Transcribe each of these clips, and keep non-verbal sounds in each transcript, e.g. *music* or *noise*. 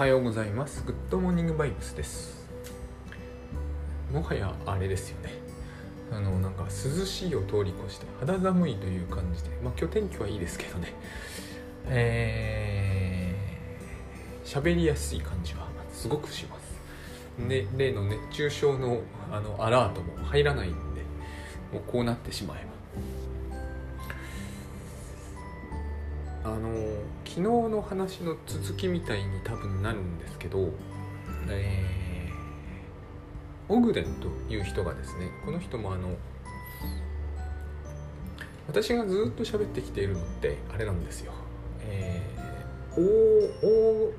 はようございます。グッドモーニングバイブスです。もはやあれですよね。あのなんか涼しいを通り越して肌寒いという感じでまあ今日天気はいいですけどね。えー喋りやすい感じはすごくします。で例の熱中症のあのアラートも入らないんでもうこうなってしまえば。あの昨日の話の続きみたいに多分なるんですけど、えー、オグデンという人がですねこの人もあの私がずっと喋ってきているのってあれなんですよ、えー、大大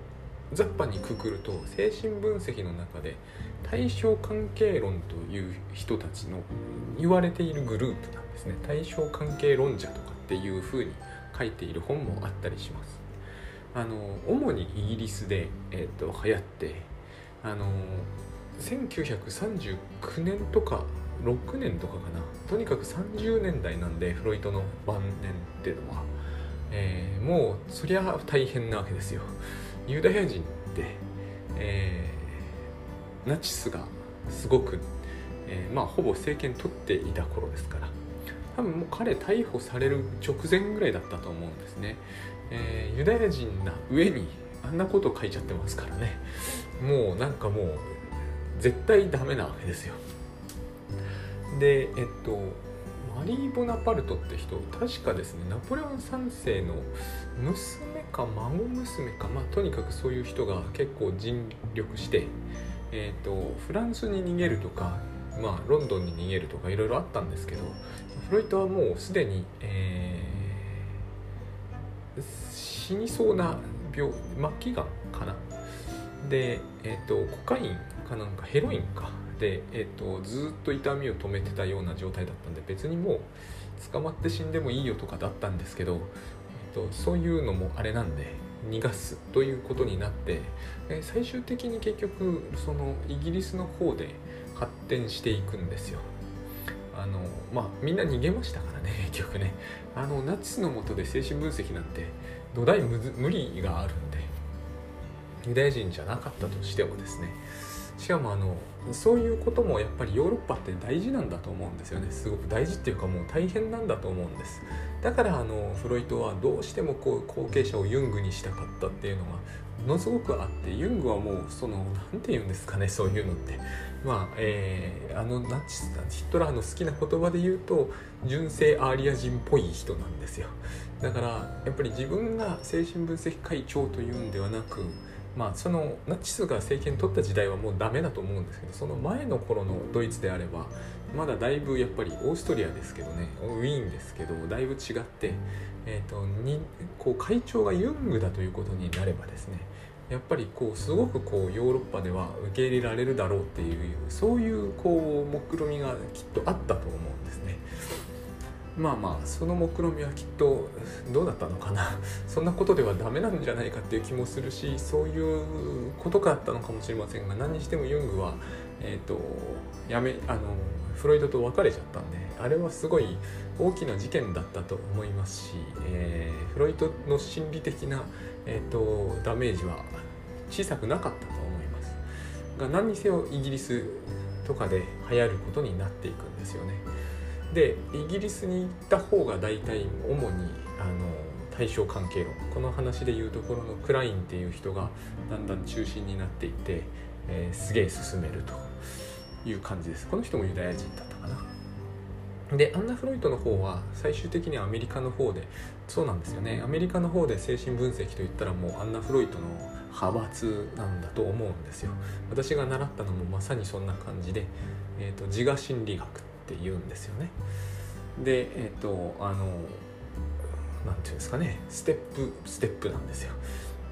雑把にくくると精神分析の中で対象関係論という人たちの言われているグループなんですね。対象関係論者とかっていうふうに書いている本もあったりします。あの主にイギリスで、えーと、流行ってあの1939年とか6年とかかな。とにかく30年代なんでフロイトの晩年っていうのは、えー、もうそりゃ大変なわけですよ。ユダヤ人って、えー、ナチスがすごく、えー、まあほぼ政権取っていた頃ですから。多分もう彼逮捕される直前ぐらいだったと思うんですね、えー、ユダヤ人な上にあんなこと書いちゃってますからね。もうなんかもう絶対ダメなわけですよ。でえっとマリー・ボナパルトって人確かですねナポレオン3世の娘か孫娘かまあとにかくそういう人が結構尽力して、えーと、フランスに逃げるとか、まあ、ロンドンに逃げるとかいろいろあったんですけどフロイトはもうすでに、えー、死にそうな病末期がんかなで、えーと、コカインかなんかヘロインかで、えーとずっと痛みを止めてたような状態だったんで別にもう捕まって死んでもいいよとかだったんですけどとそういうのもあれなんで逃がすということになって最終的に結局そのイギリスの方で発展していくんですよ。あのまあみんな逃げましたからね *laughs* 結局ね。あのナチスのもとで精神分析なんて土台無理があるんでユダヤ人じゃなかったとしてもですね。しかもあのそういうこともやっぱりヨーロッパって大事なんだと思うんですよね。すごく大事っていうかもう大変なんだと思うんです。だからあのフロイトはどうしてもこう後継者をユングにしたかったっていうのがものすごくあってユングはもうその何て言うんですかねそういうのって。まあ、えー、あのナチスヒットラーの好きな言葉で言うと純正アーリア人っぽい人なんですよ。だからやっぱり自分が精神分析会長というんではなくまあそのナチスが政権取った時代はもうダメだと思うんですけどその前の頃のドイツであればまだだいぶやっぱりオーストリアですけどねウィーンですけどだいぶ違って、えーと、にこう会長がユングだということになればですねやっぱりこうすごくこうヨーロッパでは受け入れられるだろうっていうそういうこう目論みがきっとあったと思うんですね。まあまあその目論見みはきっとどうだったのかな？*laughs* そんなことではダメなんじゃないかっていう気もするしそういうことだったのかもしれませんが何にしてもユングは、えーと、やめあのフロイドと別れちゃったんであれはすごい大きな事件だったと思いますし、えー、フロイトの心理的な、えーと、ダメージは小さくなかったと思います。が何にせよイギリスとかで流行ることになっていくんですよね。でイギリスに行った方が大体主にあの対象関係論。この話でいうところのクラインっていう人がだんだん中心になっていって、えー、すげえ進めると。いう感じです。この人もユダヤ人だったかな。でアンナ・フロイトの方は最終的にはアメリカの方でそうなんですよね。アメリカの方で精神分析といったらもうアンナ・フロイトの派閥なんだと思うんですよ。私が習ったのもまさにそんな感じで、えーと、自我心理学って言うんですよね。でえっ、ー、とあの何て言うんですかね。ステップステップなんですよ。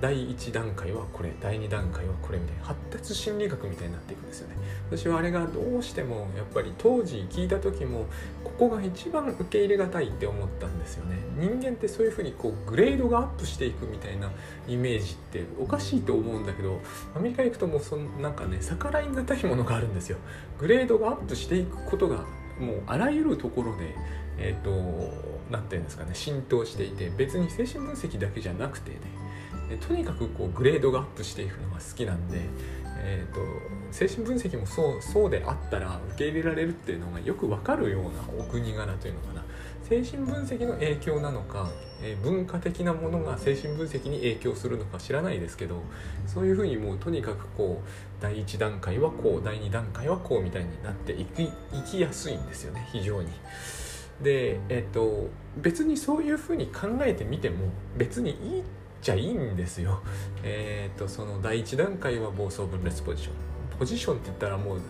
第1段階はこれ第2段階はこれみたいな発達心理学みたいになっていくんですよね。私はあれがどうしてもやっぱり当時聞いた時もここが一番受け入れがたいって思ったんですよね。人間ってそういうふうにこうグレードがアップしていくみたいなイメージっておかしいと思うんだけどアメリカ行くともうそのなんかね逆らいがたいものがあるんですよ。グレードがアップしていくことがもうあらゆるところでえっ、ー、と何て言うんですかね浸透していて別に精神分析だけじゃなくてねとにかくこうグレードがアップしていくのが好きなんで、えーと、精神分析もそうそうであったら受け入れられるっていうのがよく分かるようなお国柄というのかな精神分析の影響なのか、えー、文化的なものが精神分析に影響するのか知らないですけどそういうふうにもうとにかくこう第1段階はこう第2段階はこうみたいになっていきいきやすいんですよね非常に。で、えっと、別にそういうふうに考えてみても別にいいっちゃいいんですよ。えっとその第1段階は暴走分裂ポジション。ポジションって言ったらもう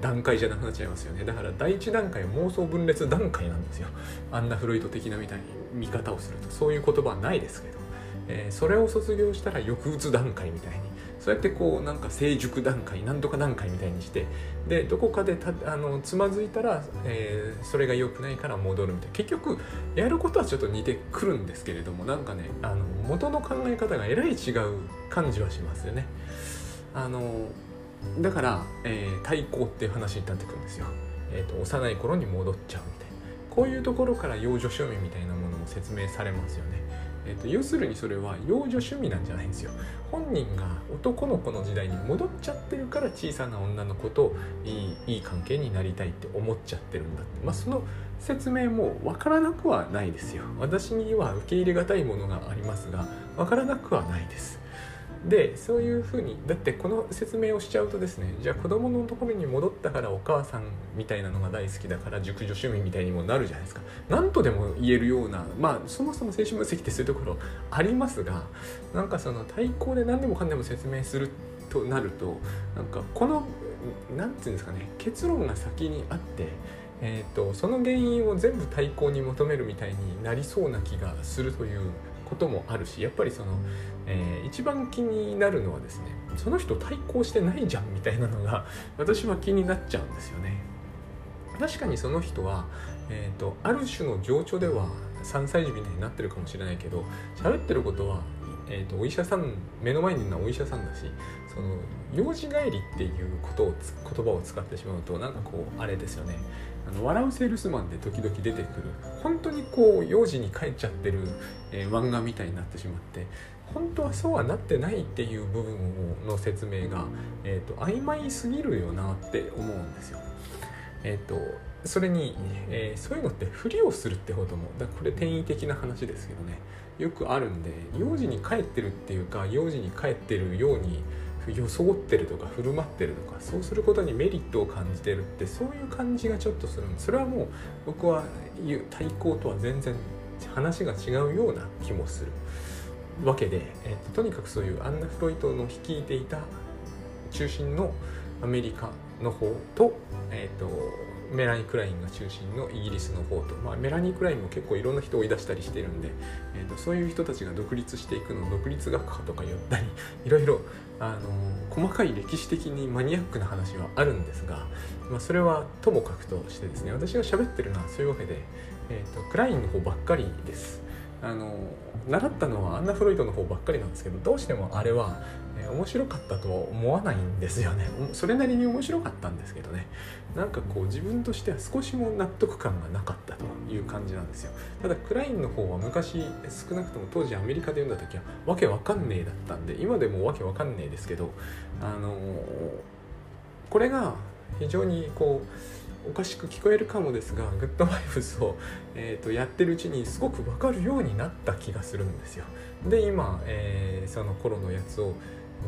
段階じゃなくなっちゃいますよねだから第1段階は妄想分裂段階なんですよアンナ・フロイト的なみたいに見方をするとそういう言葉はないですけど、えー、それを卒業したら抑うつ段階みたいにそうやってこうなんか成熟段階なんとか段階みたいにしてでどこかでたあのつまずいたら、えー、それが良くないから戻るみたいな。結局やることはちょっと似てくるんですけれどもなんかねあの元の考え方がえらい違う感じはしますよね。あのだから、えー、対抗っていう話になってくるんですよ、えーと、幼い頃に戻っちゃうみたいな。こういうところから幼女趣味みたいなものも説明されますよね。えーと、要するにそれは幼女趣味なんじゃないんですよ。本人が男の子の時代に戻っちゃってるから小さな女の子といいいい関係になりたいって思っちゃってるんだって、まあ、その説明も分からなくはないですよ。私には受け入れがたいものがありますが分からなくはないです。でそういうふうにだってこの説明をしちゃうとですねじゃあ子供のところに戻ったからお母さんみたいなのが大好きだから熟女趣味みたいにもなるじゃないですか。何とでも言えるようなまあそもそも精神分析ってそういうところありますがなんかその対抗で何でもかんでも説明するとなるとなんかこの何て言うんですかね結論が先にあってえーと、その原因を全部対抗に求めるみたいになりそうな気がするということもあるしやっぱりそのえー、一番気になるのはですねその人対抗してないじゃんみたいなのが *laughs* 私は気になっちゃうんですよね。確かにその人は、えーと、ある種の情緒では3歳児みたいになってるかもしれないけど喋ってることは、えーと、お医者さん目の前にいるのはお医者さんだしその幼児帰りっていうことを言葉を使ってしまうとなんかこうあれですよね。あの笑うセールスマンで時々出てくる本当にこう幼児に帰っちゃってる、えー、漫画みたいになってしまって本当はそうはなってないっていう部分の説明が、えーと、曖昧すぎるよなって思うんですよ。えーと、それに、えー、そういうのってふりをするってこともだこれ転移的な話ですけどねよくあるんで幼児に帰ってるっていうか幼児に帰ってるように装ってるとか振る舞ってるとかそうすることにメリットを感じてるってそういう感じがちょっとするんでそれはもう僕は対抗とは全然話が違うような気もする。わけで、えっと、とにかくそういうアンナ・フロイトの率いていた中心のアメリカの方と,、えっと、メラニー・クラインが中心のイギリスの方と、まあ、メラニー・クラインも結構いろんな人を追い出したりしてるんで、えーと、そういう人たちが独立していくのを独立学派とか言ったり *laughs* いろいろあの細かい歴史的にマニアックな話はあるんですが、まあ、それはともかくとしてですね私が喋ってるのはそういうわけで、えー、とクラインの方ばっかりです。あの習ったのはアンナ・フロイトの方ばっかりなんですけどどうしてもあれは、え、面白かったとは思わないんですよね。*laughs* それなりに面白かったんですけどね。なんかこう自分としては少しも納得感がなかったという感じなんですよ。ただクラインの方は昔少なくとも当時アメリカで読んだ時はわけわかんねえだったんで今でもわけわかんねえですけどあのー、これが非常にこうおかしく聞こえるかもですがグッドバイブスを、えーと、やってるうちにすごく分かるようになった気がするんですよ。で今、えー、その頃のやつを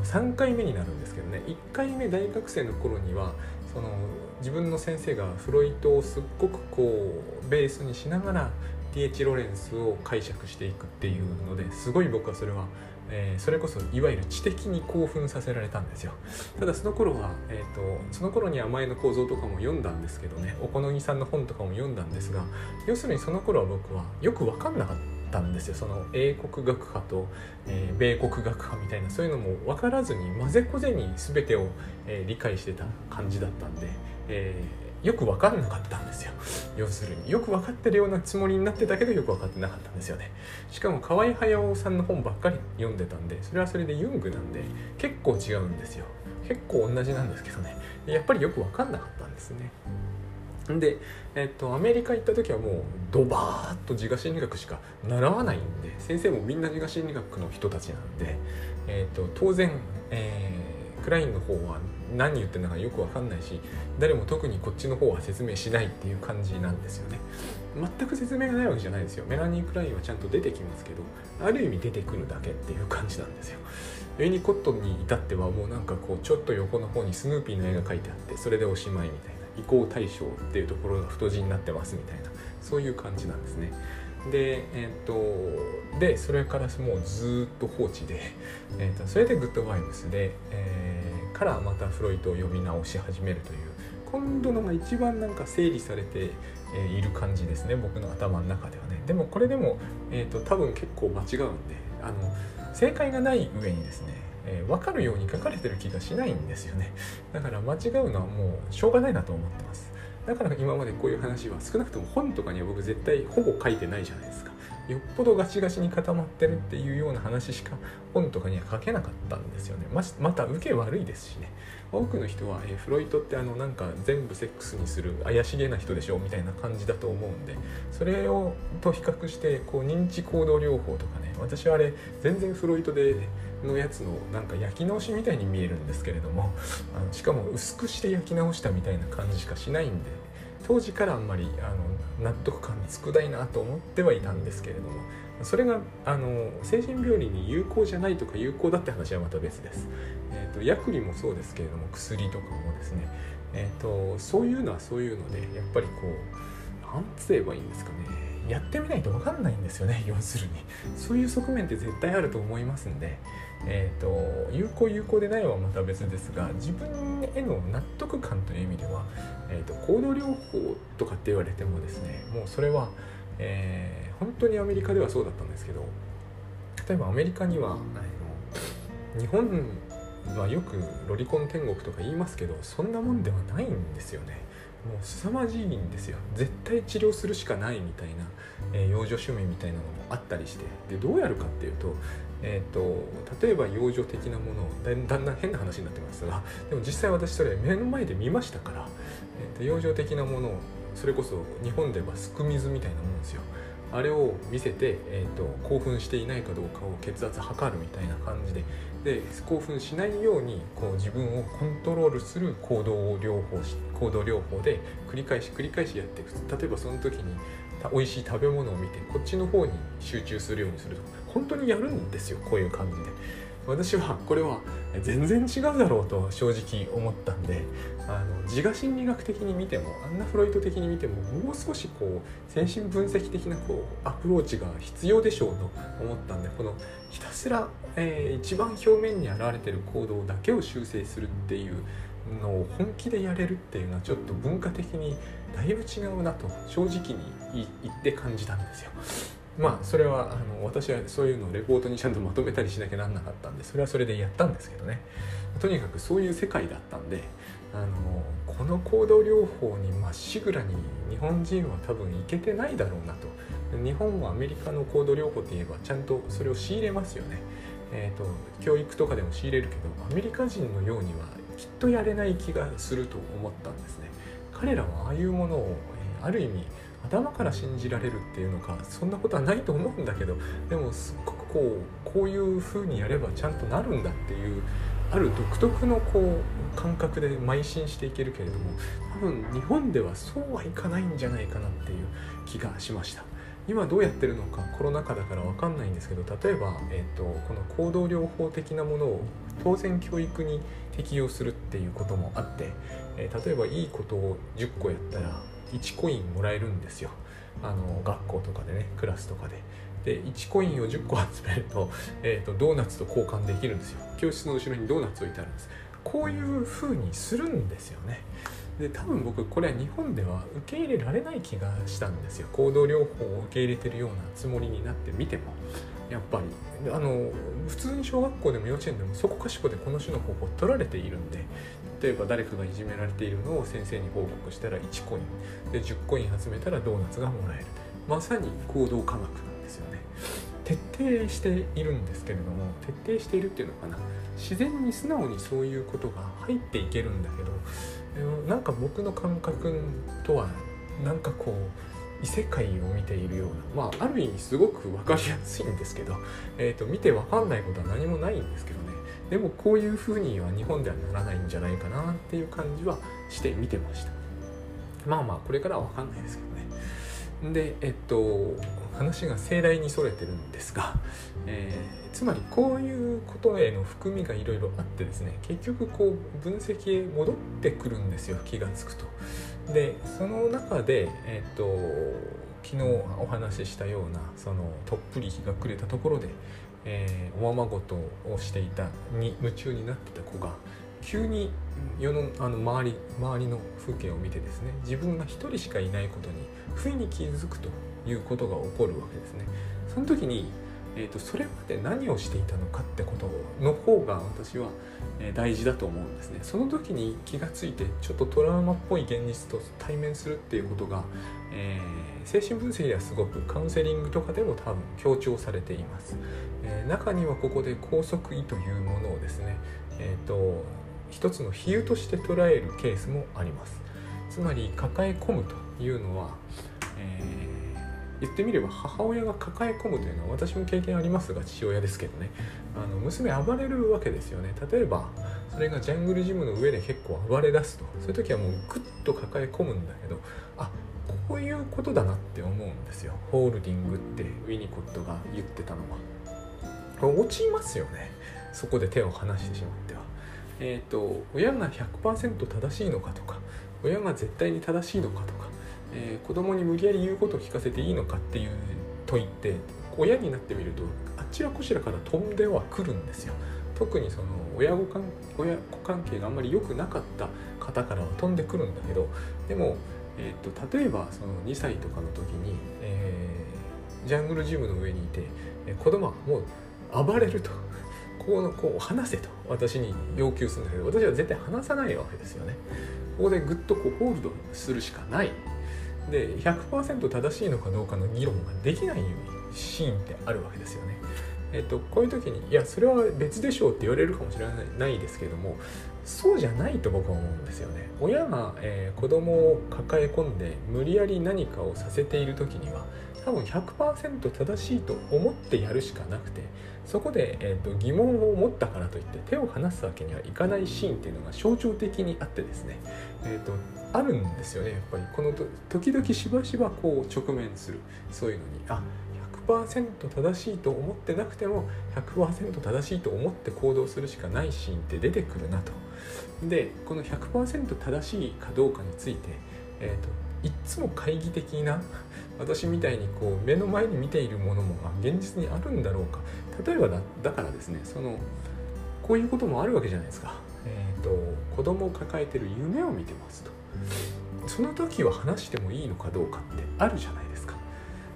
3回目になるんですけどね1回目大学生の頃にはその自分の先生がフロイトをすっごくこうベースにしながら T.H. ロレンスを解釈していくっていうのですごい僕はそれはえー、それこそいわゆる知的に興奮させられたんですよ。ただその頃は、えーと、その頃には前の構造とかも読んだんですけどね。お好みさんの本とかも読んだんですが要するにその頃は僕はよく分かんなかったんですよ。その英国学派と、えー、米国学派みたいなそういうのも分からずに混ぜこぜに全てを、えー、理解してた感じだったんで、えーよく分かんなかったんですよ。要するに。よく分かってるようなつもりになってたけどよく分かってなかったんですよね。しかも河合駿さんの本ばっかり読んでたんでそれはそれでユングなんで結構違うんですよ。結構同じなんですけどね。やっぱりよく分かんなかったんですね。で、えっと、アメリカ行った時はもうドバーッと自我心理学しか習わないんで先生もみんな自我心理学の人たちなんで、えっと、当然、えー、クラインの方は何言ってるのかよく分かんないし誰も特にこっちの方は説明しないっていう感じなんですよね。全く説明がないわけじゃないですよ。メラニー・クラインはちゃんと出てきますけどある意味出てくるだけっていう感じなんですよ。ユニコットンに至ってはもうなんかこうちょっと横の方にスヌーピーの絵が描いてあってそれでおしまいみたいな移行対象っていうところが太字になってますみたいなそういう感じなんですね。でえっ、とでそれからもうずっと放置で、えーと、それでグッドバイブスで、えー、からまたフロイトを呼び直し始めるという今度のが一番なんか整理されている感じですね僕の頭の中ではね。でもこれでも、えーと、多分結構間違うんであの正解がない上にですねえー、分かるように書かれてる気がしないんですよね。だから間違うのはもうしょうがないなと思ってます。だから今までこういう話は少なくとも本とかには僕絶対ほぼ書いてないじゃないですか。よっぽどガチガチに固まってるっていうような話しか本とかには書けなかったんですよね。ままた受け悪いですしね。多くの人は、えー、フロイトってあのなんか全部セックスにする怪しげな人でしょみたいな感じだと思うんでそれをと比較してこう認知行動療法とかね。私はあれ全然フロイトでのやつのなんか焼き直しみたいに見えるんですけれどもあのしかも薄くして焼き直したみたいな感じしかしないんで当時からあんまりあの納得感つくいなと思ってはいたんですけれどもそれがあの精神病理に有効じゃないとか有効だって話はまた別です。えーと、薬理もそうですけれども薬とかもですね、えーと、そういうのはそういうのでやっぱりこう何つ言えばいいんですかね。やってみないと分かんないんですよね要するに。そういう側面って絶対あると思いますんで、えーと、有効有効でないはまた別ですが自分への納得感という意味では、えーと、行動療法とかって言われてもですねもうそれは、えー、本当にアメリカではそうだったんですけど例えばアメリカにはあの日本はよくロリコン天国とか言いますけどそんなもんではないんですよね。もう凄まじいんですよ。絶対治療するしかないみたいな、えー、養女趣味みたいなのもあったりしてでどうやるかっていうと,、えーと、例えば養女的なものをだんだん変な話になってますが *laughs* でも実際私それ目の前で見ましたから、えーと、養女的なものをそれこそ日本ではすく水みたいなもんですよ。あれを見せて、えーと、興奮していないかどうかを血圧測るみたいな感じでで興奮しないようにこう自分をコントロールする行動を療法行動療法で繰り返し繰り返しやっていく。例えばその時に美味しい食べ物を見てこっちの方に集中するようにするとか。本当にやるんですよこういう感じで。私はこれは全然違うだろうと正直思ったんであの自我心理学的に見てもあんなフロイト的に見てももう少しこう精神分析的なこうアプローチが必要でしょうと思ったんでこのひたすら、えー、一番表面に現れてる行動だけを修正するっていうのを本気でやれるっていうのはちょっと文化的にだいぶ違うなと正直に言って感じたんですよ。まあそれはあの私はそういうのをレポートにちゃんとまとめたりしなきゃなんなかったんでそれはそれでやったんですけどね。とにかくそういう世界だったんであのこの行動療法にまっしぐらに日本人は多分いけてないだろうなと。日本はアメリカの行動療法って言えばちゃんとそれを仕入れますよね。えーと、教育とかでも仕入れるけどアメリカ人のようにはきっとやれない気がすると思ったんですね。彼らはああいうものを、えー、ある意味頭から信じられるっていうのかそんなことはないと思うんだけどでもすっごくこうこういう風にやればちゃんとなるんだっていうある独特のこう感覚で邁進していけるけれども多分日本ではそうはいかないんじゃないかなっていう気がしました。今どうやってるのかコロナ禍だから分かんないんですけど例えば、えーと、この行動療法的なものを当然教育に適用するっていうこともあって、えー、例えばいいことを10個やったら1コインもらえるんですよ。あの学校とかでねクラスとかで。で1コインを10個集めると, *laughs* えーと、ドーナツと交換できるんですよ。教室の後ろにドーナツ置いてあるんです。こういう風にするんですよね。で多分僕これは日本では受け入れられない気がしたんですよ。行動療法を受け入れてるようなつもりになってみても。やっぱり。あの普通に小学校でも幼稚園でもそこかしこでこの種の方法取られているんで例えば誰かがいじめられているのを先生に報告したら1コイン。で10コイン集めたらドーナツがもらえる。まさに行動科学なんですよね。徹底しているんですけれども徹底しているっていうのかな。自然に素直にそういうことが入っていけるんだけどなんか僕の感覚とはなんかこう異世界を見ているような。まあある意味すごく分かりやすいんですけど、えーと、見て分かんないことは何もないんですけどでもこういうふうには日本ではならないんじゃないかなっていう感じはして見てましたまあまあこれからは分かんないですけどねでえっと話が盛大にそれてるんですが、えー、つまりこういうことへの含みがいろいろあってですね結局こう分析へ戻ってくるんですよ気が付くと。でその中で、えーと、昨日お話ししたようなそのとっぷり日が暮れたところで、えー、おままごとをしていたに夢中になってた子が急に世のあの周り周りの風景を見てですね自分が一人しかいないことに不意に気づくということが起こるわけですね。その時に、えーと、それまで何をしていたのかってことの方が私は、大事だと思うんですね。その時に気がついてちょっとトラウマっぽい現実と対面するっていうことが、えー、精神分析ではすごくカウンセリングとかでも多分強調されています。えー、中にはここで拘束意というものをですね、えーと一つの比喩として捉えるケースもあります。つまり抱え込むというのは、えー言ってみれば母親が抱え込むというのは私も経験ありますが父親ですけどね。あの娘暴れるわけですよね。例えばそれがジャングルジムの上で結構暴れ出すと。そういう時はもうグッと抱え込むんだけどあこういうことだなって思うんですよ。ホールディングってウィニコットが言ってたのは。落ちますよね。そこで手を離してしまっては。えっ、ー、と親が100%正しいのかとか親が絶対に正しいのかとかえー、子供に無理やり言うことを聞かせていいのかっていう問いって親になってみるとあちらこちらから飛んではくるんですよ。特にその親子関親子関係があんまり良くなかった方からは飛んでくるんだけどでも、えーと、例えばその2歳とかの時に、えー、ジャングルジムの上にいて、えー、子供はもう暴れると。*laughs* こうこう話せと私に要求するんだけど私は絶対話さないわけですよね。ここでぐっとこうホールドするしかないで100%正しいのかどうかの議論ができないシーンってあるわけですよね。えっと、こういう時にいやそれは別でしょうって言われるかもしれないですけどもそうじゃないと僕は思うんですよね親が、えー、子供を抱え込んで無理やり何かをさせている時には多分100%正しいと思ってやるしかなくてそこで、えーと、疑問を持ったからといって手を離すわけにはいかないシーンっていうのが象徴的にあってですね、えーと、あるんですよねやっぱり。この時々しばしばこう直面する。そういうのに。あ100%正しいと思ってなくても100%正しいと思って行動するしかないシーンって出てくるなと。でこの100%正しいかどうかについて、えーといつも懐疑的な私みたいにこう目の前に見ているものも現実にあるんだろうか。例えばだだからですねそのこういうこともあるわけじゃないですか、えーと、子供を抱えてる夢を見てますと。その時は話してもいいのかどうかってあるじゃないですか、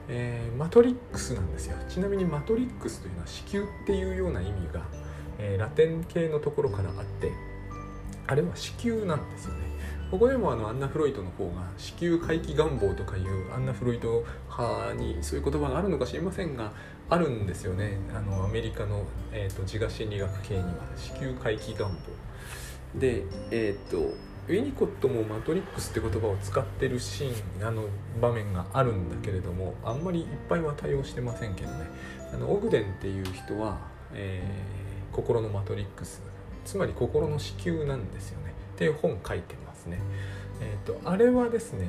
えー、マトリックスなんですよ。ちなみにマトリックスというのは子宮っていうような意味が、えー、ラテン系のところからあってあれは子宮なんですよね。ここでもあのアンナ・フロイトの方が子宮回帰願望とかいうアンナ・フロイト派にそういう言葉があるのか知りませんがあるんですよね。あのアメリカの、えーと、自我心理学系には子宮回帰願望。でえっ、ー、とウィニコットもマトリックスって言葉を使ってるシーンあの場面があるんだけれどもあんまりいっぱいは対応してませんけどねあのオグデンっていう人は、えー、心のマトリックスつまり心の子宮なんですよねっていう本書いてますね。えーと、あれはですね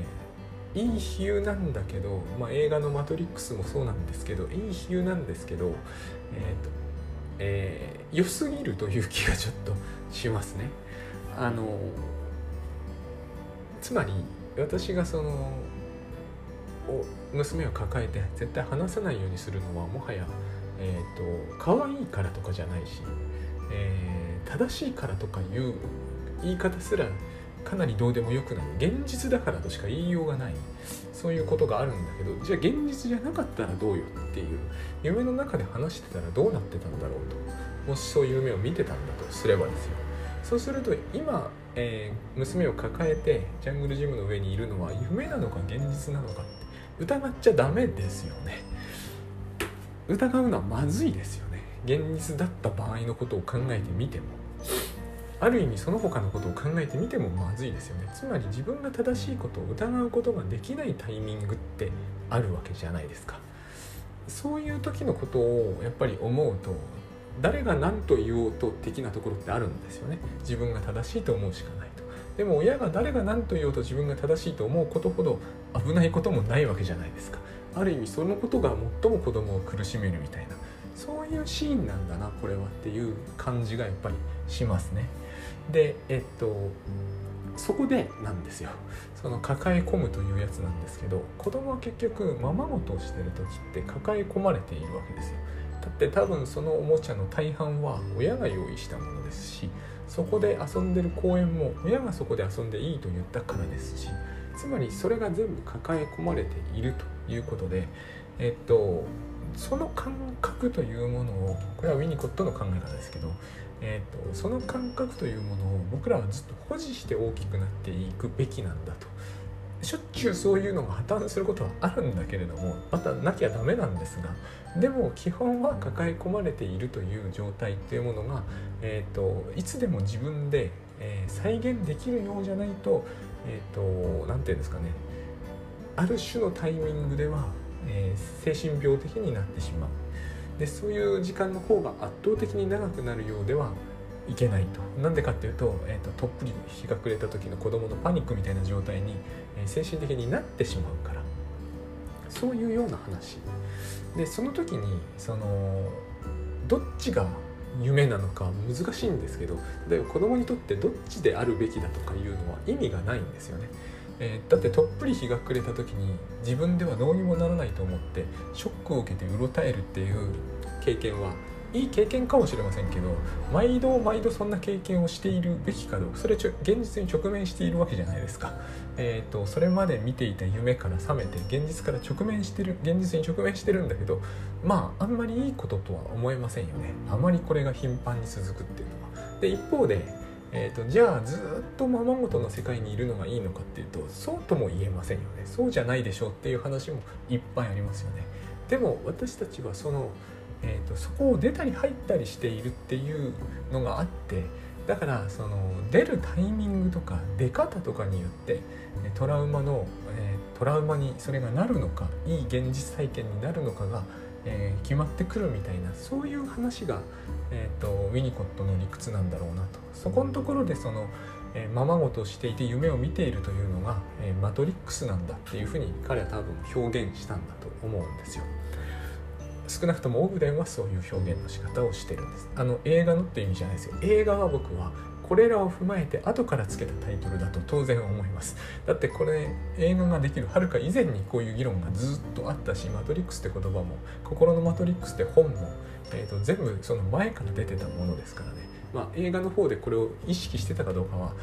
いい比喩なんだけど、まあ、映画の「マトリックス」もそうなんですけどいい比喩なんですけど、えーとえー、良すぎるという気がちょっとしますね。あのつまり私がその娘を抱えて絶対話さないようにするのはもはや、えーと、可愛いからとかじゃないし、えー、正しいからとかいう言い方すらかなりどうでもよくない。現実だからとしか言いようがない。そういうことがあるんだけどじゃあ現実じゃなかったらどうよっていう夢の中で話してたらどうなってたんだろうと。もしそういう夢を見てたんだとすればですよ。そうすると今、えー、娘を抱えてジャングルジムの上にいるのは夢なのか現実なのかって疑っちゃダメですよね。疑うのはまずいですよね。現実だった場合のことを考えてみても。ある意味その他のことを考えてみてもまずいですよね。つまり自分が正しいことを疑うことができないタイミングってあるわけじゃないですか。そういう時のことをやっぱり思うと誰が何と言おうと的なところってあるんですよね。自分が正しいと思うしかないと。でも親が誰が何と言おうと自分が正しいと思うことほど危ないこともないわけじゃないですか。ある意味そのことが最も子供を苦しめるみたいな。そういうシーンなんだなこれはっていう感じがやっぱりしますね。でえっとそこでなんですよ。その抱え込むというやつなんですけど子供は結局ままごとをしてる時って抱え込まれているわけですよ。だって多分そのおもちゃの大半は親が用意したものですしそこで遊んでる公園も親がそこで遊んでいいと言ったからですしつまりそれが全部抱え込まれているということでえっとその感覚というものをこれはウィニコットの考え方ですけど、えーと、その感覚というものを僕らはずっと保持して大きくなっていくべきなんだと。しょっちゅうそういうのが破綻することはあるんだけれどもまたなきゃダメなんですがでも基本は抱え込まれているという状態っていうものが、えーと、いつでも自分で、えー、再現できるようじゃないとえ、ー、と何て言うんですかねある種のタイミングではえー、精神病的になってしまう。でそういう時間の方が圧倒的に長くなるようではいけないと。なんでかっていうと,、えーと、とっぷり日が暮れた時の子供のパニックみたいな状態に、えー、精神的になってしまうから。そういうような話。でその時にそのどっちが夢なのか難しいんですけど例えば子供にとってどっちであるべきだとかいうのは意味がないんですよね。えー、だってとっぷり日が暮れた時に自分ではどうにもならないと思ってショックを受けてうろたえるっていう経験はいい経験かもしれませんけど毎度毎度そんな経験をしているべきかどうかそれちょ現実に直面しているわけじゃないですか、えーと、それまで見ていた夢から覚めて現実から直面してる現実に直面してるんだけどまああんまりいいこととは思えませんよね。あまりこれが頻繁に続くっていうのは。で一方でえーと、じゃあずっとままごとの世界にいるのがいいのかっていうとそうとも言えませんよね。そうじゃないでしょうっていう話もいっぱいありますよね。でも私たちはその、えーと、そこを出たり入ったりしているっていうのがあってだからその出るタイミングとか出方とかによってトラウマの、えー、トラウマにそれがなるのかいい現実体験になるのかがえー、決まってくるみたいなそういう話が、えーと、ウィニコットの理屈なんだろうなとそこのところでその、え、ままごとしていて夢を見ているというのが、え、マトリックスなんだっていうふうに彼は多分表現したんだと思うんですよ。少なくともオグデンはそういう表現の仕方をしてるんです。あの映画のって意味じゃないですよ。映画は僕はこれらを踏まえて後からつけたタイトルだと当然思います。だってこれ映画ができるはるか以前にこういう議論がずっとあったしマトリックスって言葉も心のマトリックスって本も、えーと、全部その前から出てたものですからね。まあ映画の方でこれを意識してたかどうかは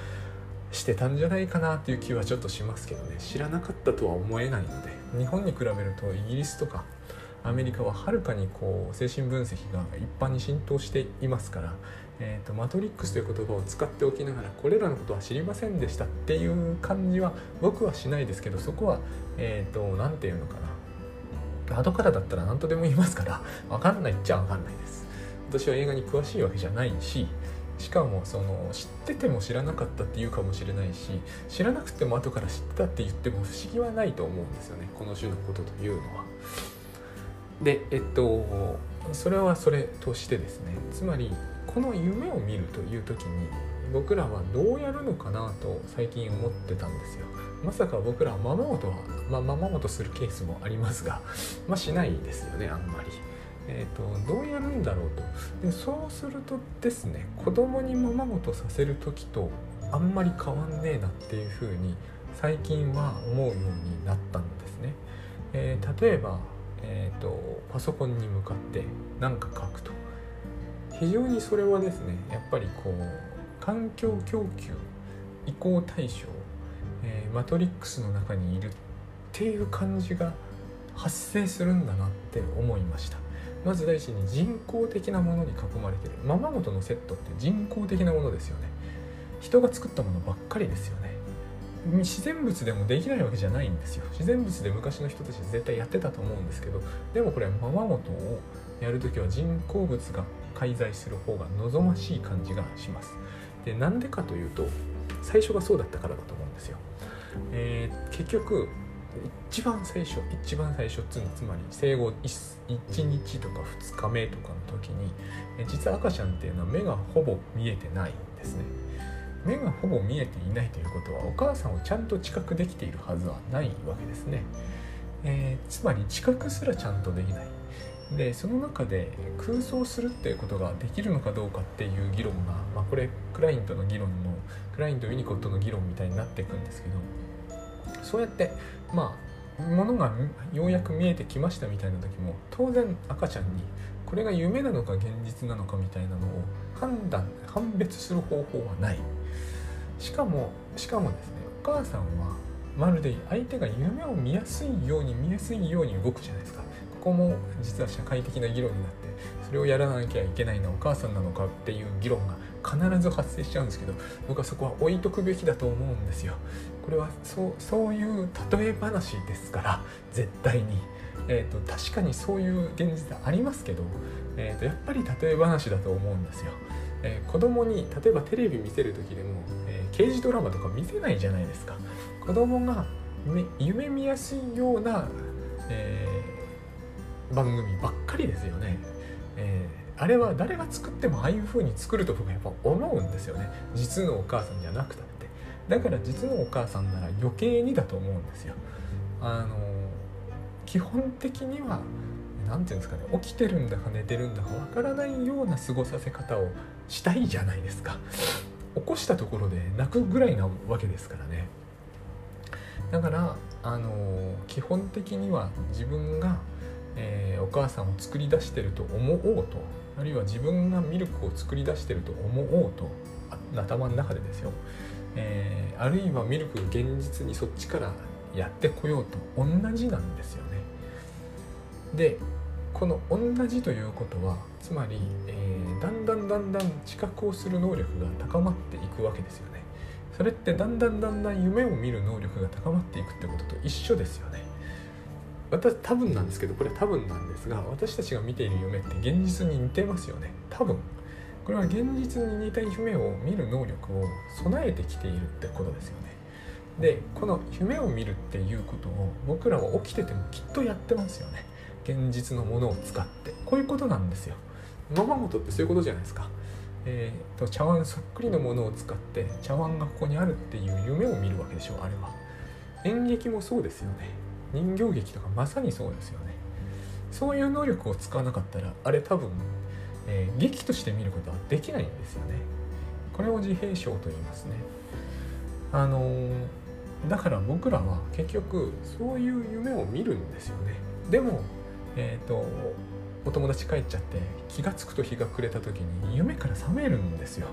してたんじゃないかなっていう気はちょっとしますけどね。知らなかったとは思えないので。日本に比べるとイギリスとかアメリカははるかにこう精神分析が一般に浸透していますからえーと、マトリックスという言葉を使っておきながらこれらのことは知りませんでしたっていう感じは僕はしないですけどそこはえ、ー、と何て言うのかな。後からだったら何とでも言いますから *laughs* 分かんないっちゃ分かんないです。私は映画に詳しいわけじゃないししかもその知ってても知らなかったっていうかもしれないし知らなくても後から知ったって言っても不思議はないと思うんですよね。この種のことというのは。でえっとそれはそれとしてですねつまりこの夢を見るという時に僕らはどうやるのかなと最近思ってたんですよまさか僕らはままごとは、まあ、ままごとするケースもありますが、*laughs* まあ、しないですよねあんまり。えーと、どうやるんだろうとでそうするとですね子供にままごとさせる時とあんまり変わんねえなっていうふうに最近は思うようになったんですね。えー、例えば、えーとパソコンに向かって何か書くと。非常にそれはですねやっぱりこう環境供給移行対象、えー、マトリックスの中にいるっていう感じが発生するんだなって思いました。まず第一に人工的なものに囲まれてる。ままごとのセットって人工的なものですよね。人が作ったものばっかりですよね。自然物でもできないわけじゃないんですよ。自然物で昔の人たち絶対やってたと思うんですけどでもこれままごとをやるときは人工物が介在する方が望ましい感じがします。でなんでかというと最初がそうだったからだと思うんですよ、えー、結局一番最初一番最初っつうのつまり生後 1, 1日とか2日目とかの時に実は赤ちゃんっていうのは目がほぼ見えてないんですね。目がほぼ見えていないということはお母さんをちゃんと知覚できているはずはないわけですね、えー、つまり知覚すらちゃんとできない。でその中で空想するっていうことができるのかどうかっていう議論が、まあ、これクラインとの議論のクラインとユニコットの議論みたいになっていくんですけどそうやってまあものがようやく見えてきましたみたいな時も当然赤ちゃんにこれが夢なのか現実なのかみたいなのを判断判別する方法はない。しかもしかもですねお母さんはまるで相手が夢を見やすいように見やすいように動くじゃないですか。ここも実は社会的な議論になってそれをやらなきゃいけないのはお母さんなのかっていう議論が必ず発生しちゃうんですけど僕はそこは置いとくべきだと思うんですよ。これはそうそういう例え話ですから絶対に、えーと、確かにそういう現実ありますけど、えーと、やっぱり例え話だと思うんですよ、えー、子供に例えばテレビ見せる時でも、刑事ドラマとか見せないじゃないですか。子供が夢見やすいような、えー、番組ばっかりですよね、えー、あれは誰が作ってもああいう風に作ると僕はやっぱ思うんですよね。実のお母さんじゃなくたって。だから実のお母さんなら余計にだと思うんですよ。あの基本的には何て言うんですかね起きてるんだか寝てるんだかわからないような過ごさせ方をしたいじゃないですか。起こしたところで泣くぐらいなわけですからねだからあの基本的には自分が、えー、お母さんを作り出してると思おうとあるいは自分がミルクを作り出してると思おうと頭の中でですよえー、あるいはミルク現実にそっちからやってこようと同じなんですよね。でこの同じということはつまり、えー、だんだんだんだん知覚をする能力が高まっていくわけですよね。それってだんだんだんだん夢を見る能力が高まっていくってことと一緒ですよね。私多分なんですけどこれ多分なんですが私たちが見ている夢って現実に似てますよね。多分。これは現実に似た夢を見る能力を備えてきているってことですよね。でこの夢を見るっていうことを僕らは起きててもきっとやってますよね。現実のものを使って。こういうことなんですよ。ままごとってそういうことじゃないですか。えーと、茶碗そっくりのものを使って茶碗がここにあるっていう夢を見るわけでしょあれは。演劇もそうですよね。人形劇とかまさにそうですよね。そういう能力を使わなかったらあれ多分えー、劇として見ることはできないんですよね。これを自閉症と言いますね。あのー、だから僕らは結局そういう夢を見るんですよね。でもえっ、ー、とお友達帰っちゃって気が付くと日が暮れた時に夢から覚めるんですよ。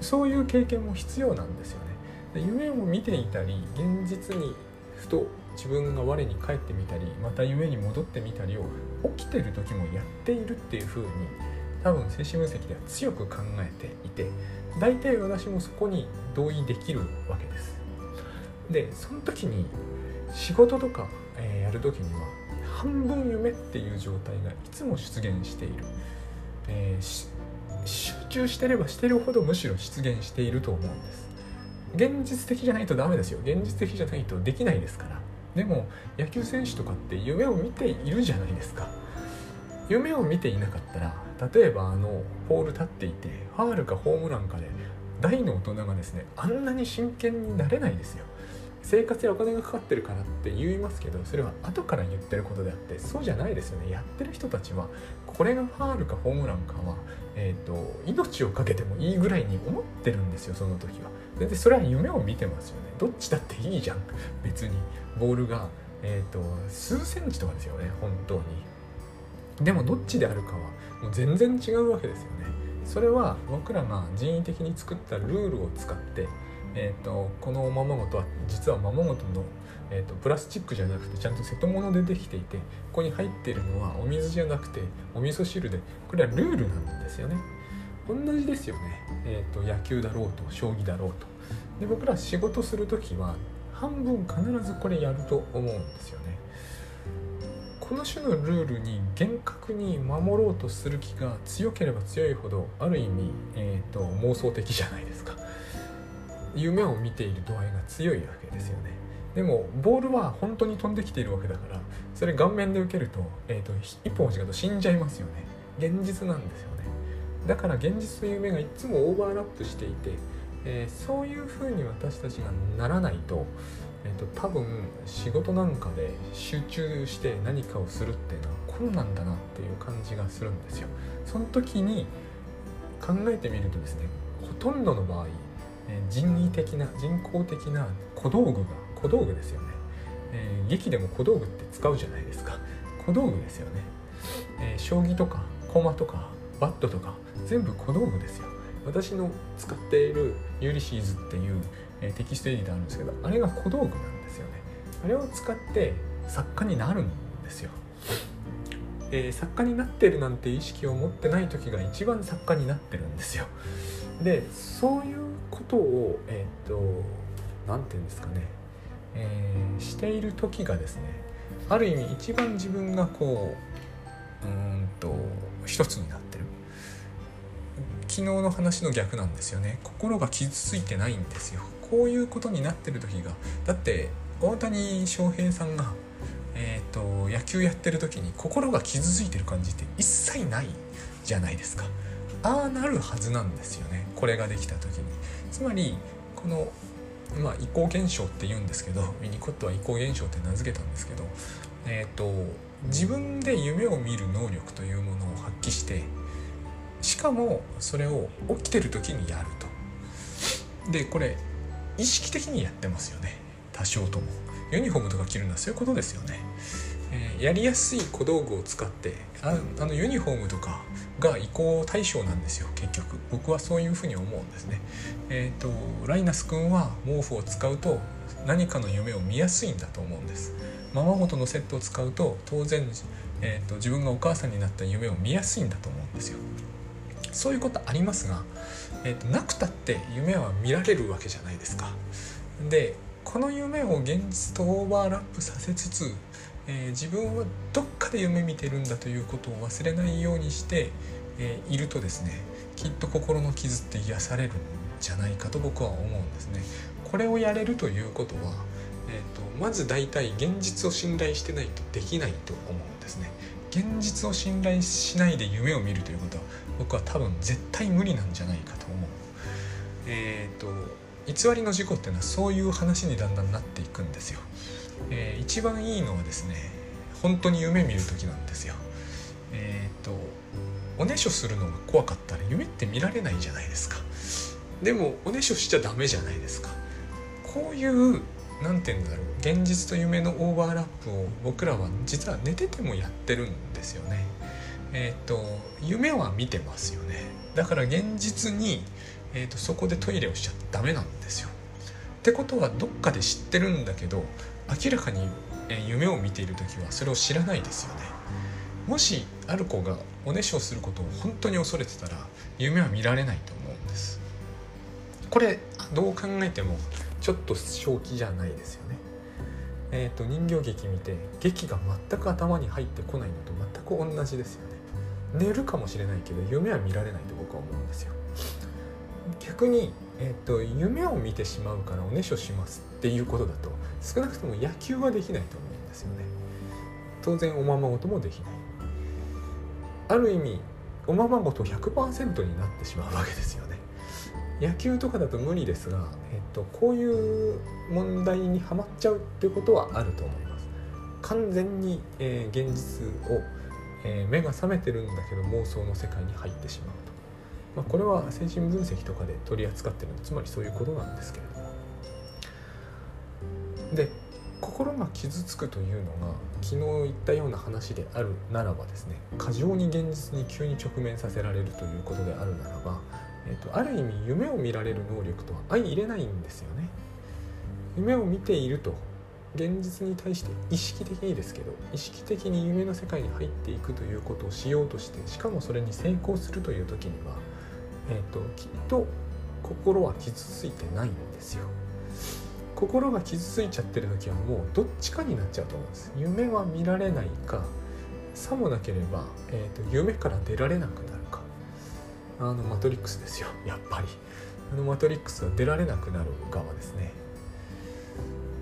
そういう経験も必要なんですよね。で夢を見ていたり現実にふと自分が我に返ってみたりまた夢に戻ってみたりを起きてる時もやっているっていう風に多分精神分析では強く考えていて大体私もそこに同意できるわけです。でその時に仕事とか、え、やる時には半分夢っていう状態がいつも出現している、えー、集中してればしてるほどむしろ出現していると思うんです。現実的じゃないとダメですよ。現実的じゃないとできないですから。でも野球選手とかって夢を見ているじゃないですか。夢を見ていなかったら例えばあのポール立っていてファールかホームランかで大の大人がですねあんなに真剣になれないですよ。生活やお金がかかってるからって言いますけどそれは後から言ってることであってそうじゃないですよね。やってる人たちはこれがファールかホームランかは、えーと、命を懸けてもいいぐらいに思ってるんですよその時は。全然それは夢を見てますよね。どっちだっていいじゃん。別に。ボールが、えーと、数センチとかですよね。本当に。でもどっちであるかはもう全然違うわけですよね。それは僕らが人為的に作ったルールを使ってえーと、このおままごとは実はままごとの、えーと、プラスチックじゃなくてちゃんと瀬戸物でできていてここに入ってるのはお水じゃなくてお味噌汁でこれはルールなんですよね。同じですよね、えーと、野球だろうと将棋だろうと。で僕ら仕事する時は半分必ずこれやると思うんですよね。この種のルールに厳格に守ろうとする気が強ければ強いほどある意味、えーと、妄想的じゃないですか。夢を見ている度合いが強いわけですよね。でもボールは本当に飛んできているわけだからそれ顔面で受けると,、えーと、一歩間違うと死んじゃいますよね。現実なんですよね。だから現実と夢がいつもオーバーラップしていて、えー、そういうふうに私たちがならないとえーと、多分仕事なんかで集中して何かをするっていうのは困難だなっていう感じがするんですよ。その時に考えてみるとですねほとんどの場合、え、人為的な人工的な小道具が小道具ですよね、えー、劇でも小道具って使うじゃないですか。小道具ですよね、えー、将棋とか駒とかバットとか全部小道具ですよ。私の使っているユリシーズっていうえテキストエディターあるんですけどあれが小道具なんですよね。あれを使って作家になるんですよ、え、作家になってるなんて意識を持ってない時が一番作家になってるんですよ。でそういうことをえっ、ー、と何て言うんですかね、えー、している時がですねある意味一番自分がこううんと一つになってる。昨日の話の逆なんですよね。心が傷ついてないんですよ。こういうことになってる時がだって大谷翔平さんが、えーと、野球やってる時に心が傷ついてる感じって一切ないじゃないですか。ああなるはずなんですよね。これができた時に。つまりこのまあ移行現象って言うんですけどミニコットは移行現象って名付けたんですけどえっ、ー、と自分で夢を見る能力というものを発揮してしかもそれを起きてる時にやると。でこれ意識的にやってますよね。多少とも。ユニフォームとか着るのはそういうことですよね、えー、やりやすい小道具を使ってああのユニフォームとかが移行対象なんですよ結局。僕はそういうふうに思うんですね。えっ、ー、とライナス君は毛布を使うと何かの夢を見やすいんだと思うんです。ままごとのセットを使うと当然、えーと自分がお母さんになった夢を見やすいんだと思うんですよ。そういうことありますがえーと、なくたって夢は見られるわけじゃないですか。でこの夢を現実とオーバーラップさせつつ、えー、自分はどっかで夢見てるんだということを忘れないようにして、え、いるとですねきっと心の傷って癒されるんじゃないかと僕は思うんですね。これをやれるということは、えーと、とまず大体現実を信頼してないとできないと思うんですね。現実を信頼しないで夢を見るということは僕は多分絶対無理なんじゃないかと思う。えっ、ー、と偽りの事故っていうのはそういう話にだんだんなっていくんですよ。えー、一番いいのはですね本当に夢見る時なんですよ。えっ、ー、とおねしょするのが怖かったら夢って見られないじゃないですか。でもおねしょしちゃダメじゃないですか。こういう何て言うんだろう現実と夢のオーバーラップを僕らは実は寝ててもやってるんですよね。えっ、と夢は見てますよねだから現実に、えーと、そこでトイレをしちゃダメなんですよ。ってことはどっかで知ってるんだけど明らかに、夢を見ている時はそれを知らないですよね。もしある子がおねしょすることを本当に恐れてたら夢は見られないと思うんです。これどう考えてもちょっと正気じゃないですよね。えーと、人形劇見て劇が全く頭に入ってこないのと全く同じですよね。寝るかもしれないけど夢は見られないと僕は思うんですよ逆に、えーと、夢を見てしまうからおねしょしますっていうことだと少なくとも野球はできないと思うんですよね当然おままごともできないある意味おままごと100%になってしまうわけですよね。野球とかだと無理ですが、えっと、こういう問題にはまっちゃうっていうことはあると思います。完全に、えー、現実をえー、目が覚めてるんだけど妄想の世界に入ってしまうと、まあ、これは精神分析とかで取り扱ってるのつまりそういうことなんですけれども。心が傷つくというのが昨日言ったような話であるならばですね過剰に現実に急に直面させられるということであるならば、えーと、ある意味夢を見られる能力とは相入れないんですよね。夢を見ていると現実に対して意識的にですけど意識的に夢の世界に入っていくということをしようとしてしかもそれに成功するという時には、えーと、きっと心は傷ついてないんですよ。心が傷ついちゃってる時はもうどっちかになっちゃうと思うんです。夢は見られないかさもなければ、えーと、夢から出られなくなるか。あのマトリックスですよ。やっぱり。あのマトリックスは出られなくなる側ですね。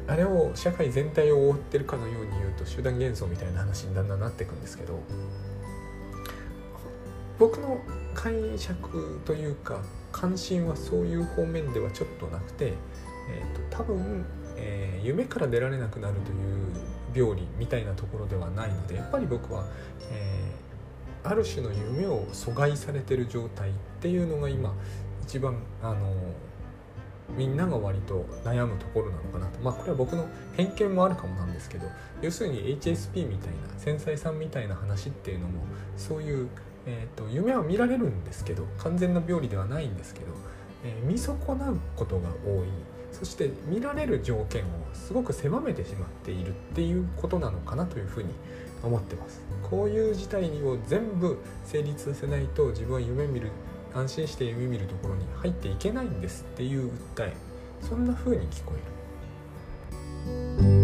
あれを社会全体を覆ってるかのように言うと集団幻想みたいな話にだんだんなっていくんですけど僕の解釈というか関心はそういう方面ではちょっとなくて、えーと、多分、えー、夢から出られなくなるという病理みたいなところではないのでやっぱり僕は、えー、ある種の夢を阻害されてる状態っていうのが今一番あのみんなが割と悩むところなのかなと。まあこれは僕の偏見もあるかもなんですけど要するに HSP みたいな繊細さんみたいな話っていうのもそういう、えーと、夢は見られるんですけど完全な病理ではないんですけど、えー、見損なうことが多い。そして見られる条件をすごく狭めてしまっているっていうことなのかなというふうに思ってますこういう事態を全部成立させないと自分は夢見る安心して夢見るところに入っていけないんですっていう訴えそんな風に聞こえる。